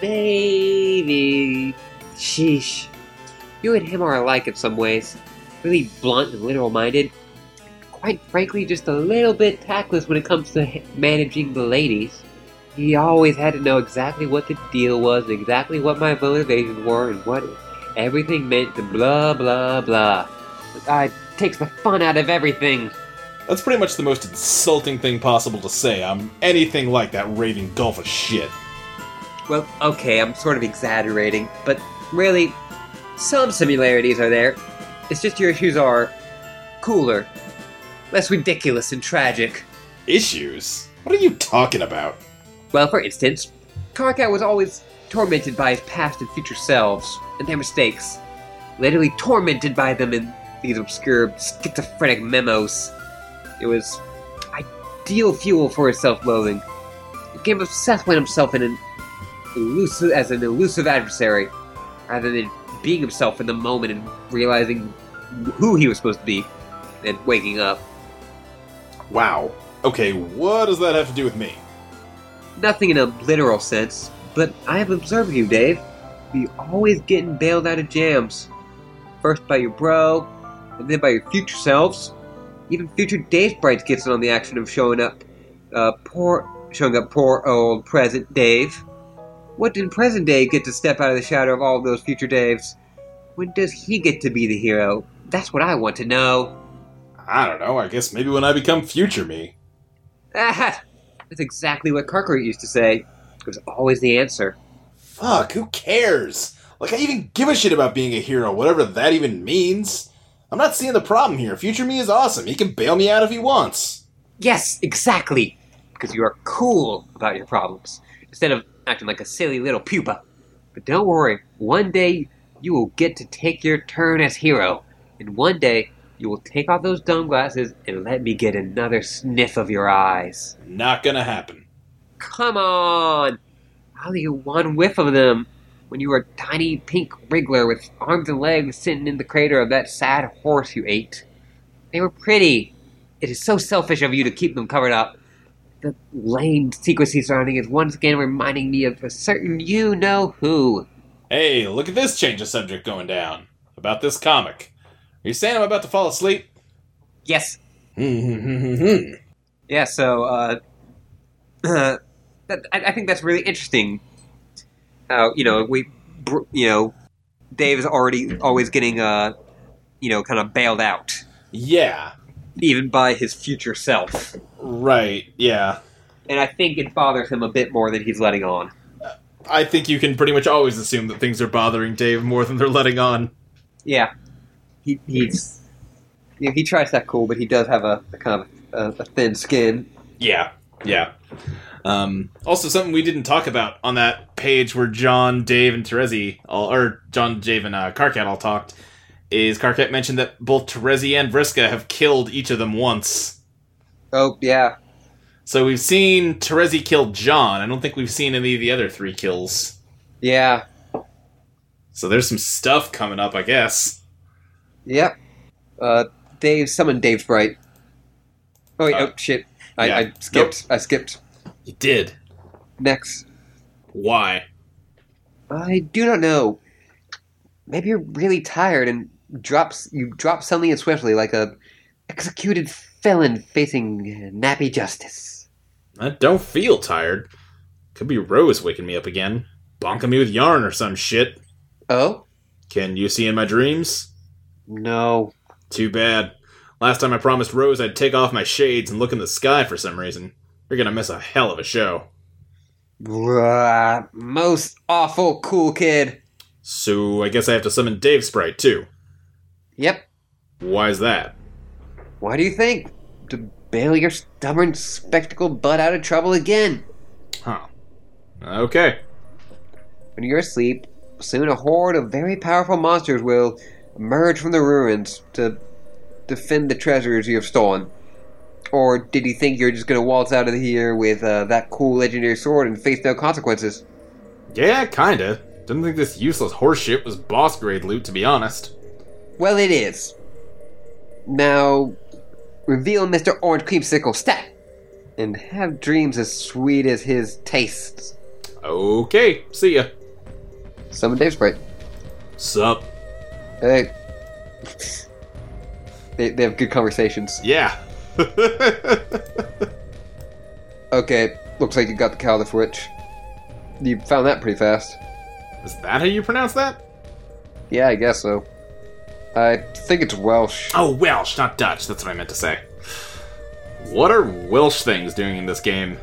Maybe. Sheesh. You and him are alike in some ways. Really blunt and literal minded. Quite frankly, just a little bit tactless when it comes to managing the ladies. He always had to know exactly what the deal was, exactly what my motivations were, and what everything meant, and blah blah blah. The guy takes the fun out of everything. That's pretty much the most insulting thing possible to say. I'm anything like that raving gulf of shit. Well, okay, I'm sort of exaggerating, but really, some similarities are there. It's just your issues are cooler, less ridiculous and tragic. Issues? What are you talking about? Well, for instance, Karkat was always tormented by his past and future selves and their mistakes. Literally tormented by them in these obscure schizophrenic memos. It was ideal fuel for his self-loathing. He became obsessed with himself in an elusive as an elusive adversary, rather than being himself in the moment and realizing who he was supposed to be, and waking up. Wow. Okay, what does that have to do with me? Nothing in a literal sense, but I have observed you, Dave. You always getting bailed out of jams. First by your bro, and then by your future selves. Even future Dave Sprites gets in on the action of showing up. Uh, poor, showing up poor old present Dave. What did present Dave get to step out of the shadow of all those future Daves? When does he get to be the hero? That's what I want to know. I don't know, I guess maybe when I become future me. Ah, that's exactly what Karkat used to say. It was always the answer. Fuck, who cares? Like, I even give a shit about being a hero, whatever that even means. I'm not seeing the problem here. Future me is awesome. He can bail me out if he wants. Yes, exactly. Because you are cool about your problems instead of acting like a silly little pupa. But don't worry, one day you will get to take your turn as hero, and one day you will take off those dumb glasses and let me get another sniff of your eyes. Not gonna happen. Come on! How do you one whiff of them when you were a tiny pink wriggler with arms and legs sitting in the crater of that sad horse you ate? They were pretty. It is so selfish of you to keep them covered up. The lame secrecy surrounding is once again reminding me of a certain you know who. Hey, look at this change of subject going down. About this comic. Are you saying I'm about to fall asleep? Yes. Yeah, so, uh, that, I, I think that's really interesting. How, you know, we, br- you know, Dave is already always getting, uh, you know, kind of bailed out, yeah. even by his future self. Right, yeah. And I think it bothers him a bit more than he's letting on. I think you can pretty much always assume that things are bothering Dave more than they're letting on. Yeah, he, he's, you know, he tries that cool, but he does have a, a kind of a, a thin skin. Yeah, yeah. Um, also, something we didn't talk about on that page where John, Dave, and Terezi, all, or John, Dave, and uh, Karkat all talked, is Karkat mentioned that both Terezi and Vriska have killed each of them once. Oh, yeah. So we've seen Terezi kill John. I don't think we've seen any of the other three kills. Yeah. So there's some stuff coming up, I guess. Yep. Uh, Dave, summon Dave Sprite. Oh, wait, Uh, oh, shit. I, yeah. I skipped. I skipped. You did. Next. Why? I do not know. Maybe you're really tired and drops you drop suddenly and swiftly like a executed felon facing nappy justice. I don't feel tired. Could be Rose waking me up again, bonking me with yarn or some shit. Oh Can you see in my dreams? no, Too bad. Last time I promised Rose I'd take off my shades and look in the sky for some reason. You're gonna miss a hell of a show. Blah, most awful cool kid. So I guess I have to summon Dave Sprite too. Yep. Why's that? Why do you think? To bail your stubborn spectacled butt out of trouble again. Huh. Okay. When you're asleep, soon a horde of very powerful monsters will emerge from the ruins to defend the treasures you have stolen. Or did you think you're just gonna waltz out of here with uh, that cool legendary sword and face no consequences? Yeah, kinda. Didn't think this useless horseshit was boss grade loot, to be honest. Well, it is. Now, reveal Mr. Orange Creamsicle stat, and have dreams as sweet as his tastes. Okay, see ya. Summon Dave Sprite. Sup? Hey. they, they have good conversations. Yeah. Okay, looks like you got the Caledfwlch. You found that pretty fast. Is that how you pronounce that? Yeah, I guess so. I think it's Welsh. Oh, Welsh, not Dutch. That's what I meant to say. What are Welsh things doing in this game?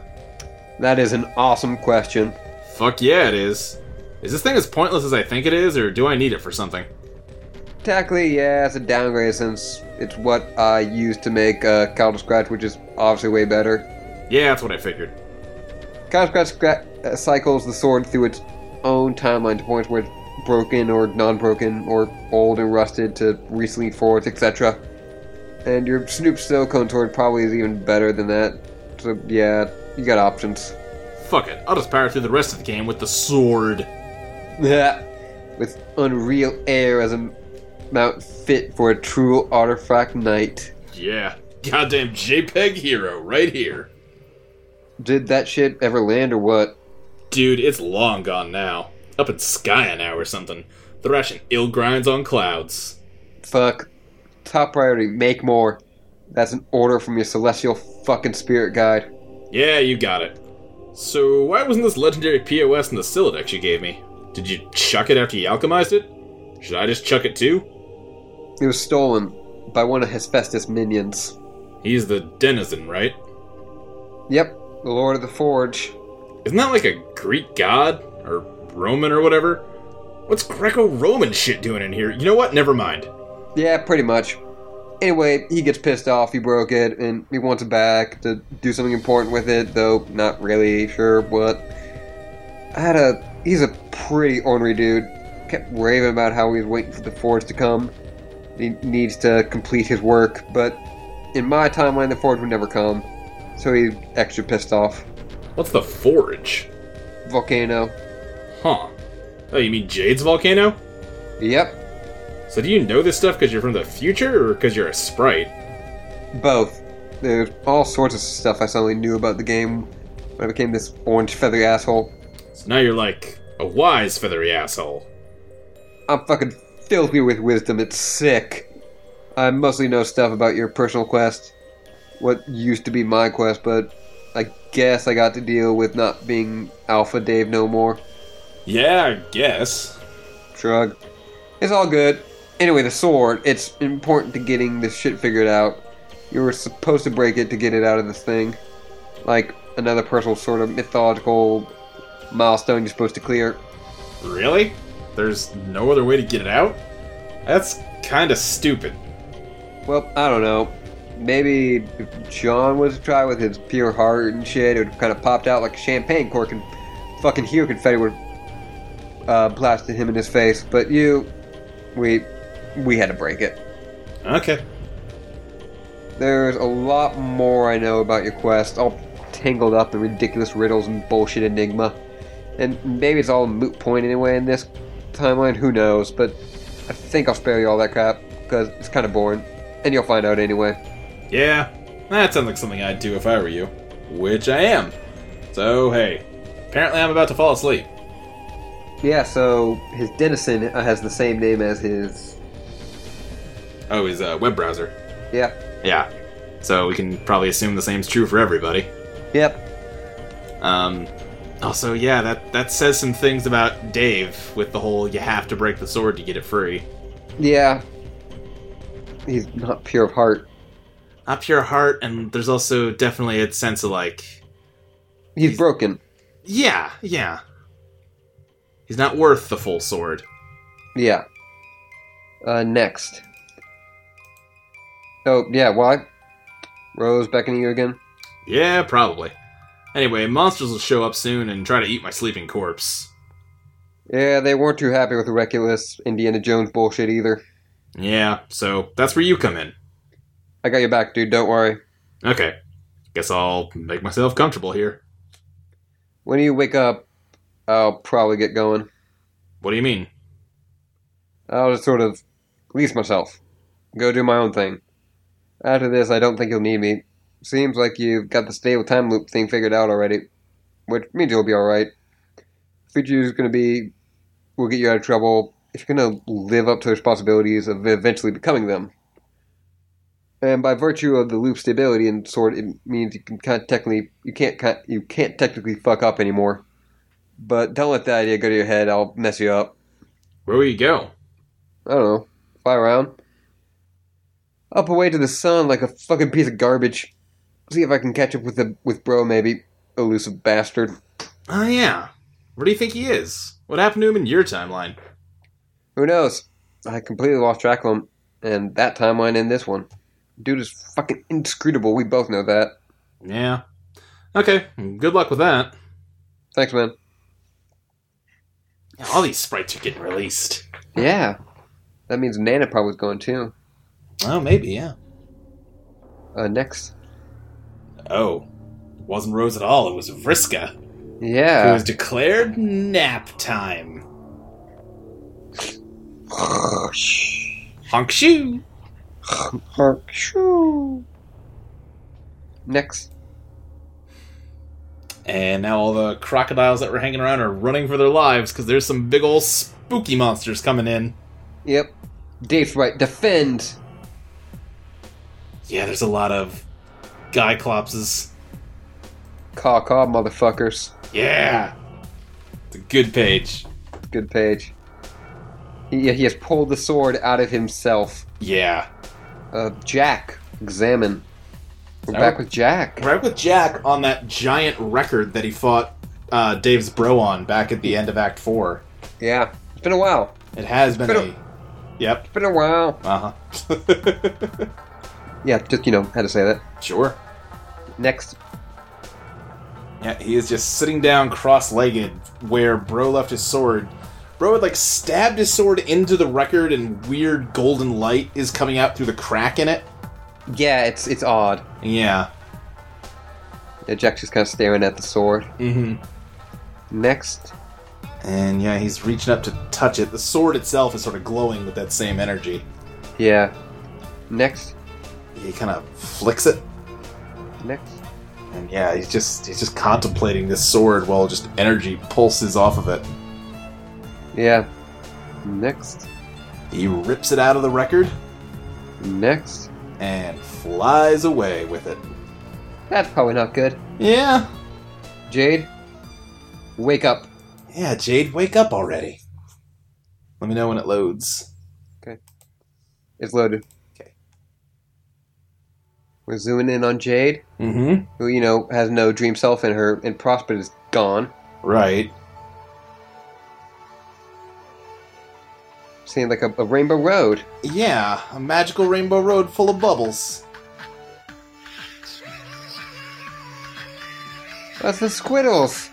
That is an awesome question. Fuck yeah, it is. Is this thing as pointless as I think it is, or do I need it for something? Technically, yeah, it's a downgrade since it's what I used to make uh, Caledscratch, which is obviously way better. Yeah, that's what I figured. Caledscratch scra- uh, cycles the sword through its own timeline to points where it's broken or non-broken or old and rusted to recently forged, etc. And your Snoop Snow sword probably is even better than that. So yeah, you got options. Fuck it, I'll just power through the rest of the game with the sword. Yeah, with unreal air as a mount fit for a true artifact knight. Yeah, goddamn JPEG hero right here. Did that shit ever land or what? Dude, it's long gone now. Up in Skaia now or something. Thrashing ill grinds on clouds. Fuck. Top priority, make more. That's an order from your celestial fucking spirit guide. Yeah, you got it. So, why wasn't this legendary POS in the Sylladex you gave me? Did you chuck it after you alchemized it? Should I just chuck it too? It was stolen by one of Hephaestus' minions. He's the denizen, right? Yep, the Lord of the Forge. Isn't that like a Greek god? Or Roman or whatever? What's Greco Roman shit doing in here? You know what? Never mind. Yeah, pretty much. Anyway, he gets pissed off he broke it, and he wants it back to do something important with it, though not really sure what. I had a. He's a pretty ornery dude. Kept raving about how he's waiting for the Forge to come. He needs to complete his work, but in my timeline, the Forge would never come. So he's extra pissed off. What's the Forge? Volcano. Huh. Oh, you mean Jade's volcano? Yep, So do you know this stuff because you're from the future or because you're a sprite? both. There's all sorts of stuff I suddenly knew about the game when I became this orange feathery asshole. So now you're like a wise feathery asshole. I'm fucking filthy with wisdom. It's sick. I mostly know stuff about your personal quest, what used to be my quest, but I guess I got to deal with not being Alpha Dave no more. Yeah, I guess. Shrug. It's all good. Anyway, the sword, it's important to getting this shit figured out. You were supposed to break it to get it out of this thing. Like another personal sort of mythological milestone you're supposed to clear. Really? There's no other way to get it out? That's kinda stupid. Well, I don't know. Maybe if John was to try with his pure heart and shit, it would have kind of popped out like a champagne cork and fucking hero confetti would uh, blasted him in his face. But you, we, we had to break it. Okay. There's a lot more I know about your quest, all tangled up in ridiculous riddles and bullshit enigma. And maybe it's all a moot point anyway in this timeline, who knows, but I think I'll spare you all that crap, because it's kind of boring. And you'll find out anyway. Yeah, that sounds like something I'd do if I were you. Which I am. So, hey. Apparently I'm about to fall asleep. Yeah, so his denizen has the same name as his Oh, his uh, web browser. Yeah. Yeah. So we can probably assume the same's true for everybody. Yep. Um, also, yeah, that that says some things about Dave with the whole you have to break the sword to get it free. Yeah. He's not pure of heart. Not pure of heart, and there's also definitely a sense of like, He's broken. yeah, yeah. He's not worth the full sword. Yeah. Uh, next. Oh, yeah, why? Rose beckoning you again? Yeah, probably. Anyway, monsters will show up soon and try to eat my sleeping corpse. Yeah, they weren't too happy with the reckless Indiana Jones bullshit either. Yeah, so that's where you come in. I got your back, dude, don't worry. Okay. Guess I'll make myself comfortable here. When do you wake up, I'll probably get going. What do you mean? I'll just sort of release myself. Go do my own thing. After this, I don't think you'll need me. Seems like you've got the stable time loop thing figured out already, which means you'll be alright. Future is going to be, will get you out of trouble if you're going to live up to the responsibilities of eventually becoming them. And by virtue of the loop stability and sort, it means you can kind of technically you can't you can't technically fuck up anymore. But don't let that idea go to your head. I'll mess you up. Where will you go? I don't know, fly around. Up away to the sun like a fucking piece of garbage. See if I can catch up with the with bro maybe. Elusive bastard. Oh, yeah. Where do you think he is? What happened to him in your timeline? Who knows? I completely lost track of him. And that timeline in this one. Dude is fucking inscrutable, we both know that. Yeah. Okay, good luck with that. Thanks, man. Yeah, All these sprites are getting released. Yeah. That means Nana probably going too. Oh, maybe, yeah. Uh next. Oh. It wasn't Rose at all, it was Vriska. Yeah. It Yeah. was declared nap time. Honk shoe! Next. And now all the crocodiles that were hanging around are running for their lives because there's some big old spooky monsters coming in. Yep. Dave Sprite. Defend. Yeah, there's a lot of Giclopses. Caw caw, motherfuckers. Yeah! It's a good page. Good page. He, he has pulled the sword out of himself. Yeah. Uh, Jack, examine. We're Oh. back with Jack. Right with Jack on that giant record that he fought uh, Dave's bro on back at the end of Act 4. Yeah, it's been a while. It has been Been a. Yep. It's been a while. Uh huh. Yeah, just you know, had to say that. sure. Next, Yeah, he is just sitting down cross legged where Bro left his sword. Bro had like stabbed his sword into the record and weird golden light is coming out through the crack in it. Yeah, it's it's odd. Yeah. Yeah, Jack's just kind of staring at the sword. Mm-hmm. Next, And yeah, he's reaching up to touch it. The sword itself is sort of glowing with that same energy. yeah. Next, He kind of flicks it, next. and yeah, he's just he's just contemplating this sword while just energy pulses off of it. Yeah. Next, He rips it out of the record next. And flies away with it. That's probably not good. Yeah. Jade, wake up. Yeah, Jade, wake up already. Let me know when it loads. Okay. It's loaded. Okay. We're zooming in on Jade, Mm-hmm. who you know has no dream self in her, and Prospit is gone. Right. Seemed like a, a rainbow road. Yeah, a magical rainbow road full of bubbles. That's the Squiddles.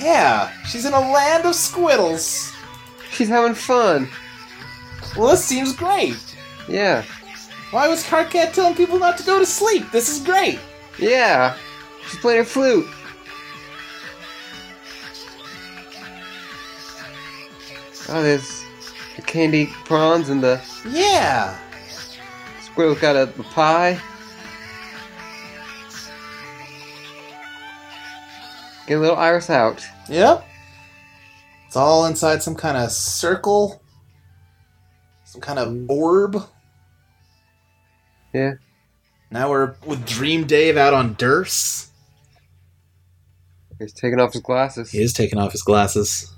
Yeah, she's in a land of squiddles. She's having fun. Well, this seems great. Yeah. Why was Karkat telling people not to go to sleep? This is great. Yeah. She's playing her flute. Oh, there's the candy prawns and the Yeah. squirrel's got a, a pie. Get a little iris out. Yep. It's all inside some kind of circle, some kind of orb. Yeah. Now we're with Dream Dave out on Derse. He's taking off his glasses. He is taking off his glasses.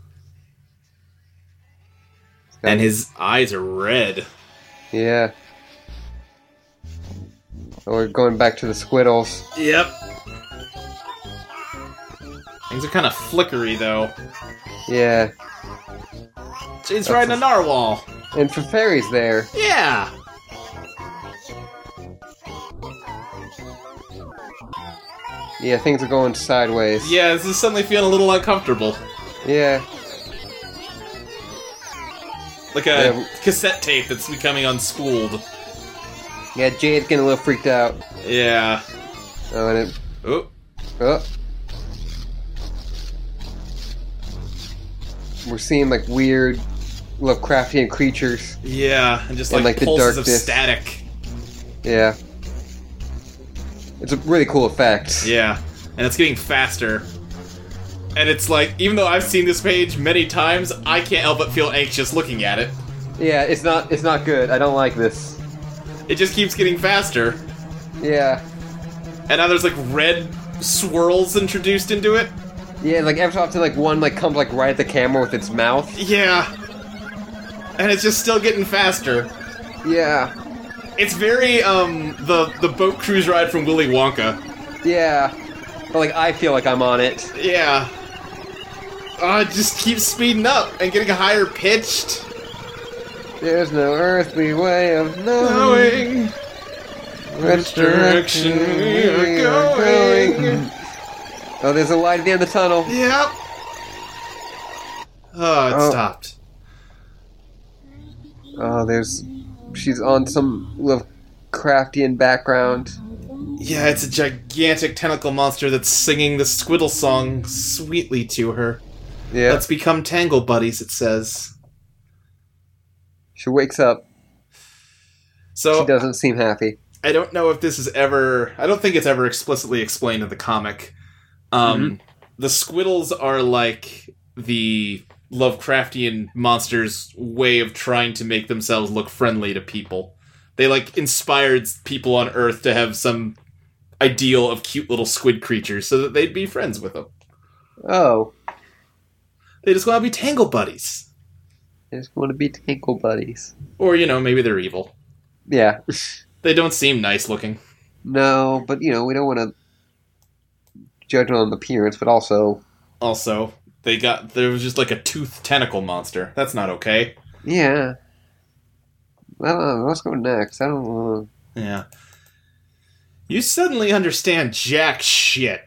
And his eyes are red. Yeah. We're going back to the Squiddles. Yep. Things are kind of flickery, though. Yeah. He's riding a narwhal. And Fairy's there. Yeah. Yeah, things are going sideways. Yeah, this is suddenly feeling a little uncomfortable. Yeah. Like a Yeah. cassette tape that's becoming unspooled. Yeah, Jade's getting a little freaked out. Yeah. Oh, and it. Oh. Oh. We're seeing like weird Lovecraftian creatures. Yeah, and just like, And, like, like, the pulses of static. Yeah. It's a really cool effect. Yeah, and it's getting faster. And it's like, even though I've seen this page many times, I can't help but feel anxious looking at it. Yeah, it's not it's not good. I don't like this. It just keeps getting faster. Yeah. And now there's like red swirls introduced into it. Yeah, like every so often like one like comes like right at the camera with its mouth. Yeah. And it's just still getting faster. Yeah. It's very um the the boat cruise ride from Willy Wonka. Yeah. But like I feel like I'm on it. Yeah. Uh, it just keeps speeding up and getting higher pitched. There's no earthly way of knowing Knowing which direction we are going. Oh, there's a light at the end of the tunnel. Yep. Oh, it Oh. stopped. Oh, there's she's on some little Lovecraftian background. Yeah, it's a gigantic tentacle monster that's singing the Squiddle song sweetly to her. Yeah. Let's become tangle buddies, it says. She wakes up. So She doesn't seem happy. I don't know if this is ever. I don't think it's ever explicitly explained in the comic. Um, The Squiddles are like the Lovecraftian monsters' way of trying to make themselves look friendly to people. They like inspired people on Earth to have some ideal of cute little squid creatures so that they'd be friends with them. Oh, They just want to be tangle buddies. they just want to be tangle buddies. Or, you know, maybe they're evil. Yeah. They don't seem nice looking. No, but you know we don't want to judge on appearance, but also Also, they got there was just like a tooth tentacle monster. That's not okay. yeah. I don't know. Let's go next. I don't know. Yeah. You suddenly understand jack shit.